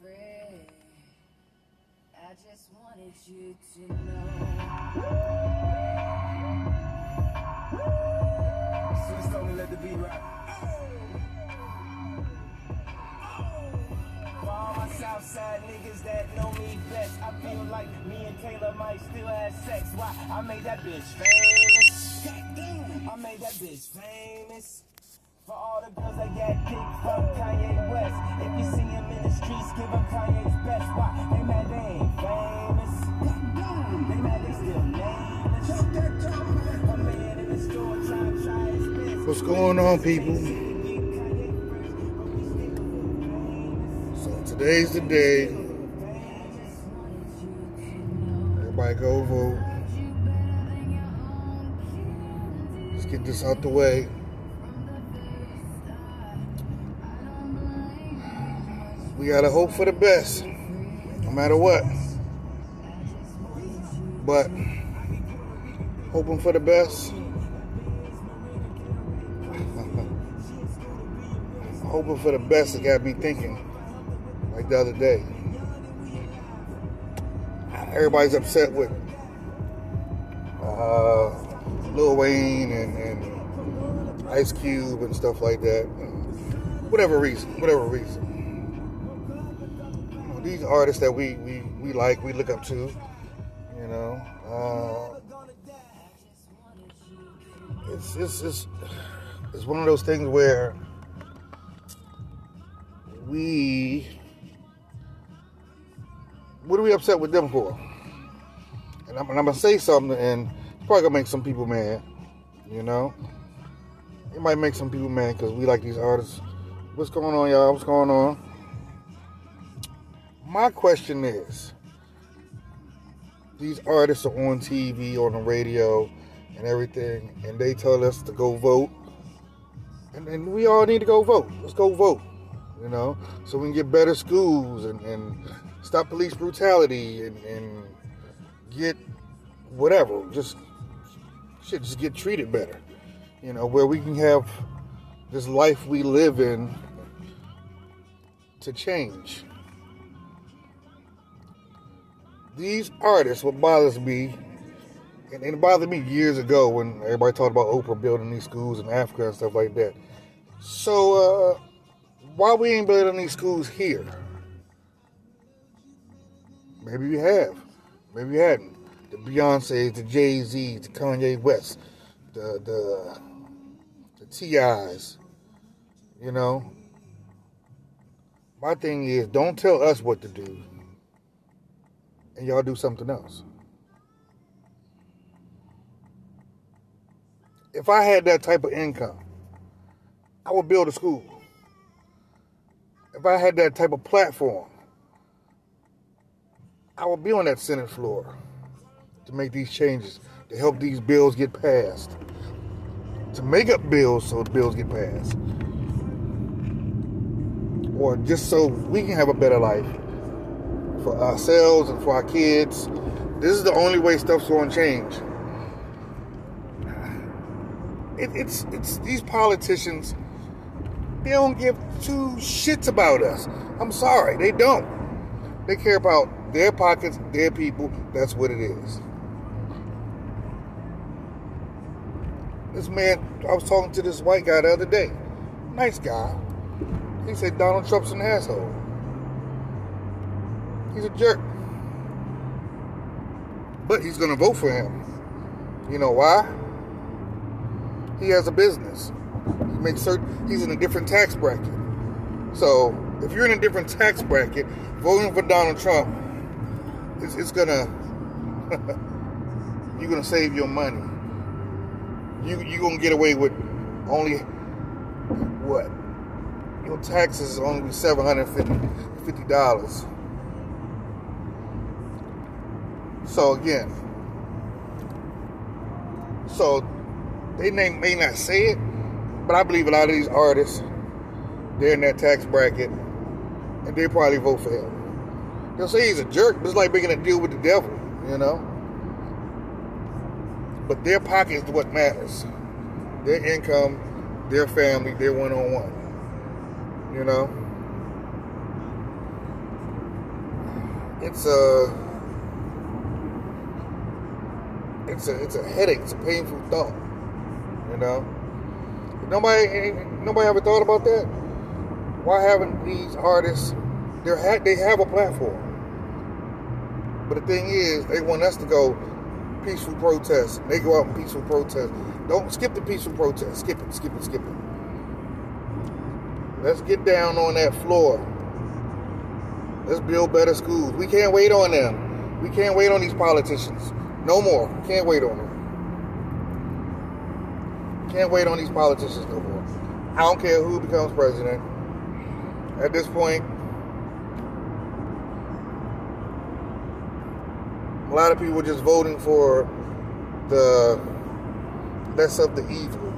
free. I just wanted you to know. Just told me let the beat rock. For all my Southside niggas that know me best, I feel like me and Taylor might still have sex. Why? I made that bitch famous. I made that bitch famous. For all the girls that got kicked from Kanye West. If you see him in the streets, give him Kanye's best. Why? They mad they ain't famous. They mad they still nameless. A man in the store trying to try his best. What's going on, people? So today's the day. Everybody go vote. Let's get this out the way. We gotta hope for the best, no matter what. But hoping for the best. hoping for the best. It got me thinking. Like the other day, everybody's upset with uh, Lil Wayne and, and Ice Cube and stuff like that. Whatever reason, whatever reason. These artists that we, we, we like, we look up to. You know, uh, it's, it's it's it's one of those things where we what are we upset with them for? And I'm, and I'm gonna say something, and it's probably gonna make some people mad. You know, it might make some people mad because we like these artists. What's going on, y'all? What's going on? My question is: These artists are on TV, on the radio, and everything, and they tell us to go vote, and, and we all need to go vote. Let's go vote you know, so we can get better schools and, and stop police brutality and, and get whatever, just shit, just get treated better, you know, where we can have this life we live in to change. These artists, what bothers me, and, it bothered me years ago when everybody talked about Oprah building these schools in Africa and stuff like that. So, uh, why we ain't building these schools here? Maybe we have. Maybe we hadn't. The Beyonce's, the Jay Z, the Kanye West, the the the T.I.s. You know. My thing is, don't tell us what to do, and y'all do something else. If I had that type of income, I would build a school. If I had that type of platform, I would be on that Senate floor to make these changes, to help these bills get passed, to make up bills so the bills get passed, or just so we can have a better life for ourselves and for our kids. This is the only way stuff's going to change. It, it's it's these politicians they don't give two shits about us. I'm sorry, they don't. They care about their pockets, their people. That's what it is. This man, I was talking to this white guy the other day. Nice guy. He said Donald Trump's an asshole. He's a jerk. But he's going to vote for him. You know why? He has a business. He makes certain he's in a different tax bracket. So if you're in a different tax bracket, voting for Donald Trump, it's, it's gonna you're gonna save your money. You you're gonna get away with only what? Your taxes is only seven hundred fifty dollars. So again, so they may, may not say it, but I believe a lot of these artists, they're in that tax bracket, and they probably vote for him. They'll say he's a jerk, but it's like making a deal with the devil, you know? But their pocket is what matters. Their income, their family, their one on one. You know? it's a it's a it's a headache. It's a painful thought. You know, nobody nobody ever thought about that. Why haven't these artists? They ha- they have a platform, but the thing is, they want us to go peaceful protest. They go out and peaceful protest. Don't skip the peaceful protest. Skip it. Skip it. Skip it. Let's get down on that floor. Let's build better schools. We can't wait on them. We can't wait on these politicians. No more. Can't wait on them. Can't wait on these politicians no more. I don't care who becomes president. At this point, a lot of people are just voting for the less of the evil.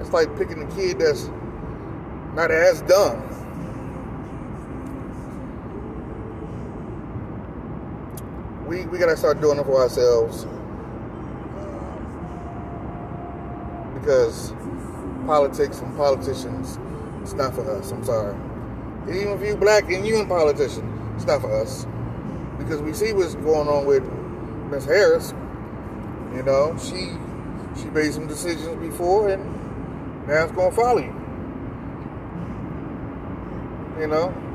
It's like picking a kid that's not as dumb. We, we gotta start doing it for ourselves because politics and politicians, it's not for us. I'm sorry. Even if you black and you in politician, it's not for us because we see what's going on with Miss Harris. You know, she she made some decisions before, and now it's gonna follow you. You know.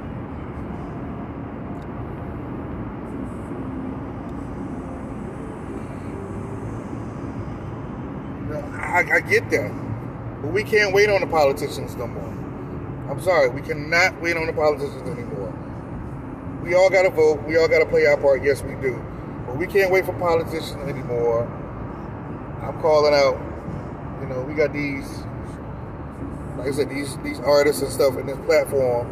I, I get that. But we can't wait on the politicians no more. I'm sorry, we cannot wait on the politicians anymore. We all got to vote. We all got to play our part. Yes, we do. But we can't wait for politicians anymore. I'm calling out. You know, we got these, like I said, these these artists and stuff in this platform.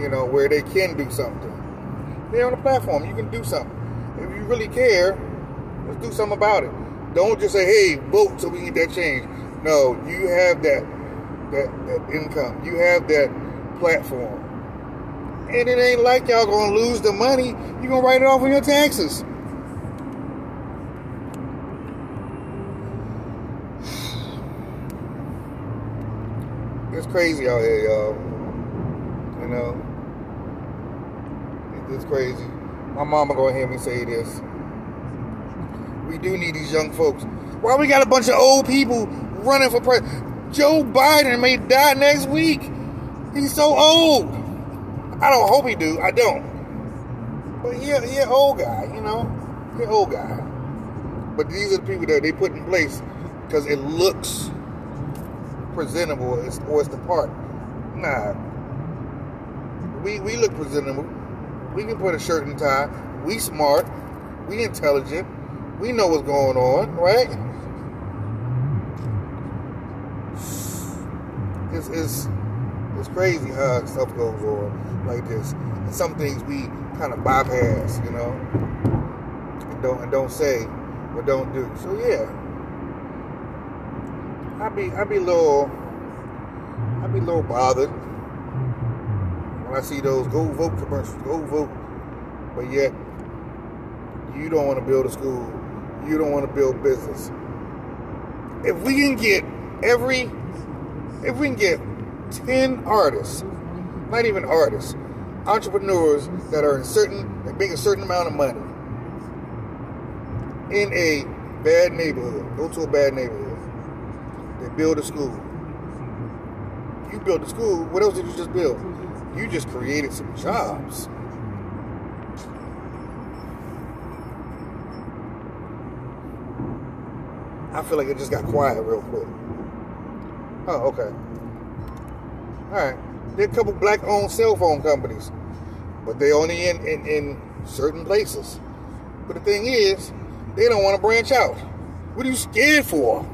You know, where they can do something. They're on the platform. You can do something. If you really care, let's do something about it. Don't just say, "Hey, vote so we get that change." No, you have that that that income. You have that platform. And it ain't like y'all gonna lose the money. you gonna write it off on your taxes. It's crazy out here, y'all. You know? It's crazy. My mama gonna hear me say this. We do need these young folks. Why we got a bunch of old people running for president? Joe Biden may die next week. He's so old. I don't hope he do. I don't. But he, he an old guy, you know. He an old guy. But these are the people that they put in place because it looks presentable it's, or it's the part. Nah. We we look presentable. We can put a shirt and tie. We smart. We intelligent. We know what's going on, right? It's, it's, it's crazy how stuff goes on like this. And some things we kind of bypass, you know, and don't and don't say or don't do. So yeah, I be I be little I be a little bothered when I see those go vote commercials, go vote, but yet you don't want to build a school, you don't want to build business. If we can get every if we can get 10 artists, not even artists, entrepreneurs that are in certain, that make a certain amount of money in a bad neighborhood, go to a bad neighborhood, they build a school. You built a school, what else did you just build? You just created some jobs. I feel like it just got quiet real quick. Oh, okay. All right. There are a couple black-owned cell phone companies, but they only in, in, in certain places. But the thing is, they don't want to branch out. What are you scared for?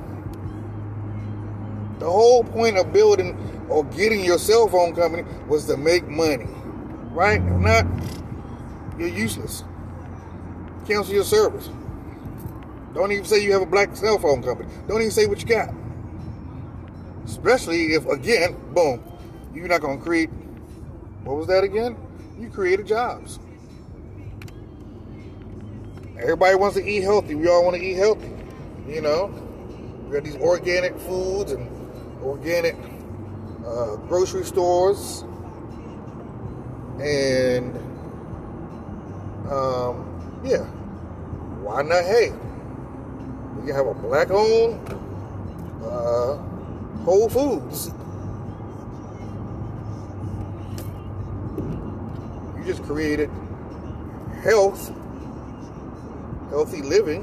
The whole point of building or getting your cell phone company was to make money, right? If not, you're useless. Cancel your service. Don't even say you have a black cell phone company. Don't even say what you got. Especially if, again, boom, you're not going to create, what was that again? You created jobs. Everybody wants to eat healthy. We all want to eat healthy. You know, we got these organic foods and organic uh, grocery stores. And um, yeah, why not? Hey, can have a black-owned uh, Whole Foods. You just created health, healthy living,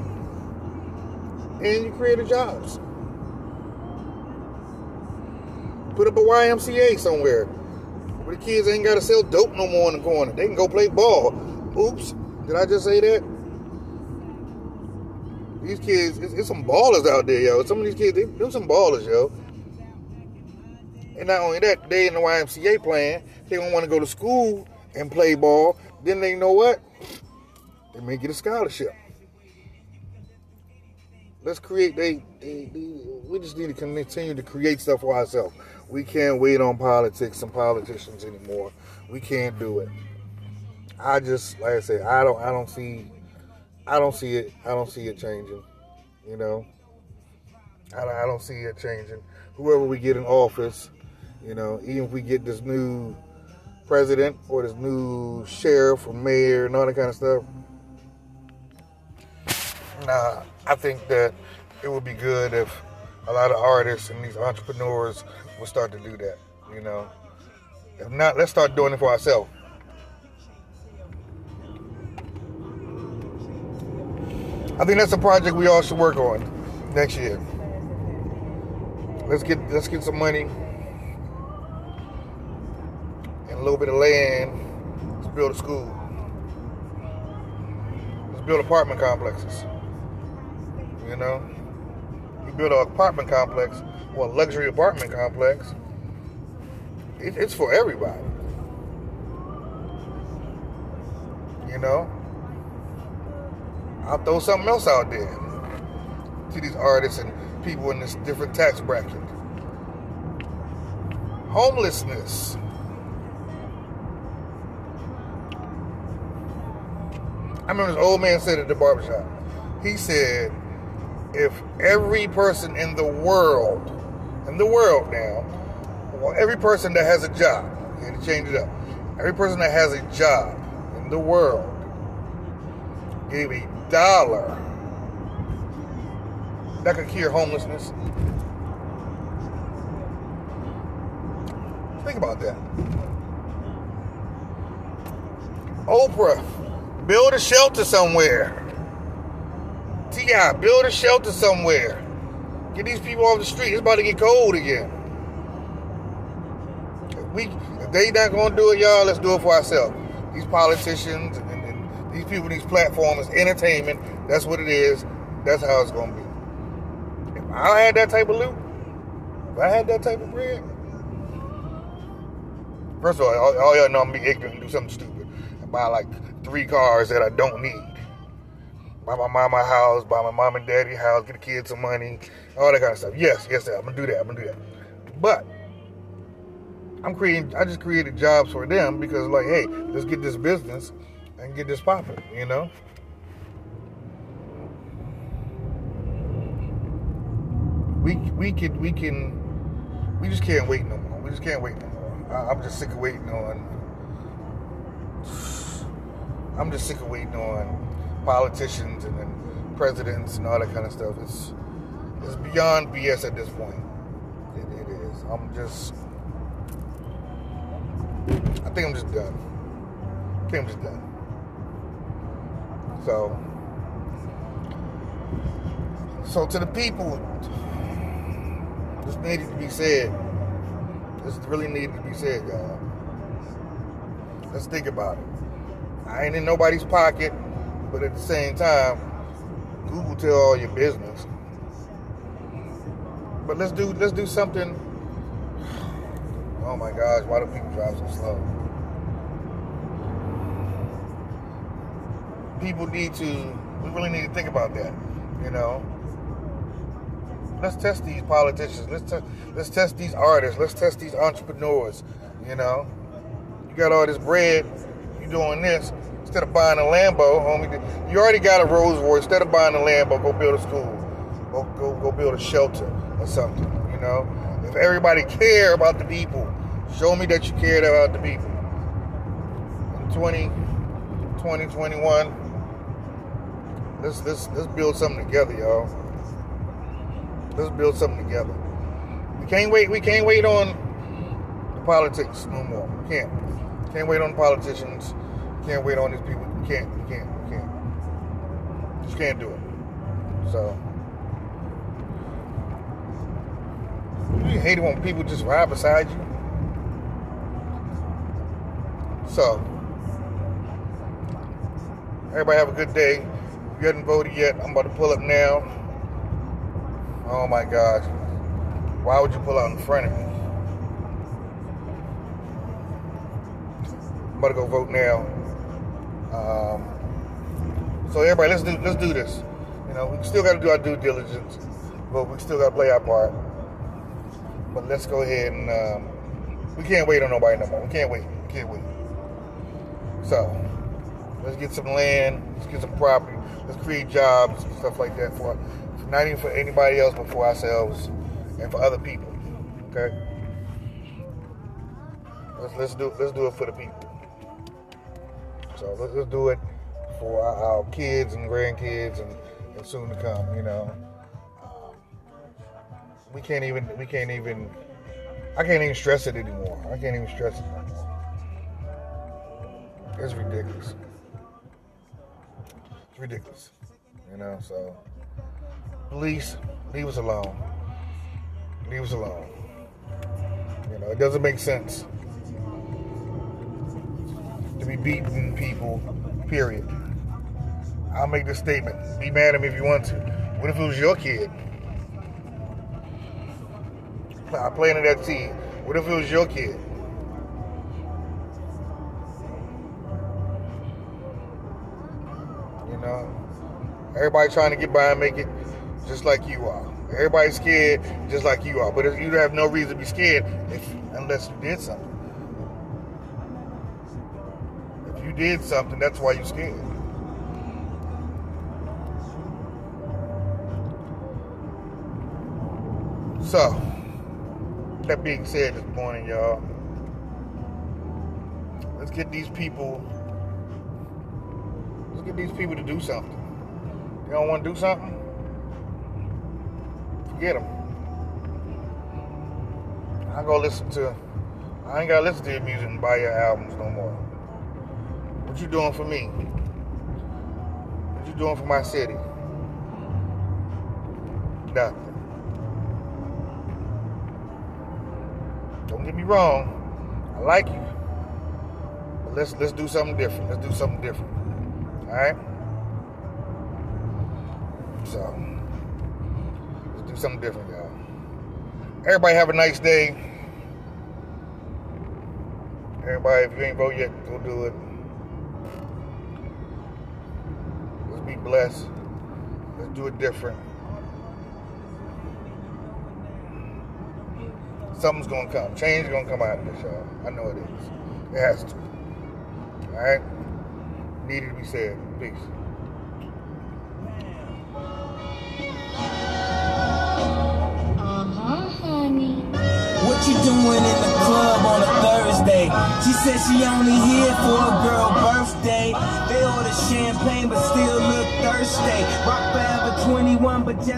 and you created jobs. Put up a YMCA somewhere where the kids ain't got to sell dope no more in the corner. They can go play ball. Oops, did I just say that? These kids, it's, it's some ballers out there, yo. Some of these kids, they, them some ballers, yo. And not only that, they in the YMCA playing. They don't want to go to school and play ball. Then they know what? They may get a scholarship. Let's create. They, they, they, we just need to continue to create stuff for ourselves. We can't wait on politics and politicians anymore. We can't do it. I just, like I said, I don't, I don't see, I don't see it. I don't see it changing. You know, I, I don't see it changing. Whoever we get in office, you know, even if we get this new president or this new sheriff or mayor and all that kind of stuff. Nah, I think that it would be good if a lot of artists and these entrepreneurs would start to do that. You know, if not, let's start doing it for ourselves. I think that's a project we all should work on next year. Let's get let's get some money and a little bit of land. Let's build a school. Let's build apartment complexes. You know, you build an apartment complex or a luxury apartment complex. It, it's for everybody. You know, I'll throw something else out there to these artists and people in this different tax bracket. Homelessness. I remember this old man said at the barbershop. He said, if every person in the world, in the world now, well, every person that has a job, you need to change it up. Every person that has a job in the world gave a dollar that could cure homelessness. Think about that. Oprah, build a shelter somewhere. T.I., build a shelter somewhere. Get these people off the street. It's about to get cold again. If, we, if they not to do it, y'all, let's do it for ourselves. These politicians these people, these platforms, entertainment, that's what it is. That's how it's to be. If I had that type of loot, if I had that type of bread, first of all, all, all y'all know I'm be ignorant and do something stupid and buy like three cars that I don't need buy my mama house, buy my mom and daddy house, get the kids some money, all that kind of stuff. Yes, yes, I'm gonna do that. I'm gonna do that. But I'm creating. I just created jobs for them because, like, hey, let's get this business and get this popping. You know. We we can we can we just can't wait no more. We just can't wait no more. I, I'm just sick of waiting on. I'm just sick of waiting on politicians and, and presidents and all that kind of stuff. It's it's beyond BS at this point. It, it is. I'm just. I think I'm just done. I think I'm just done. So. So to the people, this needed to be said. This really needed to be said, y'all. Let's think about it. I ain't in nobody's pocket, but at the same time, Google tell all your business. But let's do let's do something. Oh my gosh, why do people drive so slow? People need to we really need to think about that, you know. Let's test these politicians. Let's test let's test these artists. Let's test these entrepreneurs, you know. You got all this bread, you doing this. Instead of buying a Lambo, homie, you already got a Rolls Royce. Instead of buying a Lambo, go build a school. Go, go, go build a shelter or something, you know? If everybody care about the people, show me that you cared about the people. 20, 2021. Let's let's let's build something together, y'all. Let's build something together. We can't wait. We can't wait on the politics no more. We can't. Can't wait on the politicians. Can't wait on these people. We can't. We can't. We can't. Just can't do it. So. You hate it when people just ride beside you. So, everybody have a good day. You haven't voted yet, I'm about to pull up now. Oh my gosh. Why would you pull out in front of me? I'm about to go vote now. Um, so everybody, let's do let's do this. You know, we still got to do our due diligence, but we still got to play our part. But let's go ahead and um, we can't wait on nobody no more. We can't wait. We can't wait. So let's get some land. Let's get some property. Let's create jobs and stuff like that for not even for anybody else, but for ourselves and for other people. Okay. Let's let's do let's do it for the people. So let's, let's do it for our, our kids and grandkids and, and soon to come. You know, um, we can't even we can't even I can't even stress it anymore. I can't even stress it anymore. It's ridiculous. It's ridiculous. You know, so police, leave us alone. Leave us alone. You know, it doesn't make sense to be beating people, period. I'll make this statement. Be mad at me if you want to. What if it was your kid? I'm playing it at T. What if it was your kid? Everybody trying to get by and make it just like you are. Everybody's scared just like you are. But you have no reason to be scared if, unless you did something. If you did something, that's why you're scared. So, that being said this morning, y'all, let's get these people, let's get these people to do something. You don't want to do something? Forget them. I go listen to, I ain't gotta listen to your music and buy your albums no more. What you doing for me? What you doing for my city? Nothing. Don't get me wrong. I like you. But let's let's do something different. Let's do something different. Alright? So let's do something different, y'all. Everybody have a nice day. Everybody, if you ain't vote yet, go do it. Let's be blessed. Let's do it different. Something's gonna come. Change is gonna come out of this, y'all. I know it is. It has to. Alright? Needed to be said. Peace. Doing in the club on a Thursday? She said she only here for a girl birthday. They order champagne but still look thirsty. Rock forever 21 but just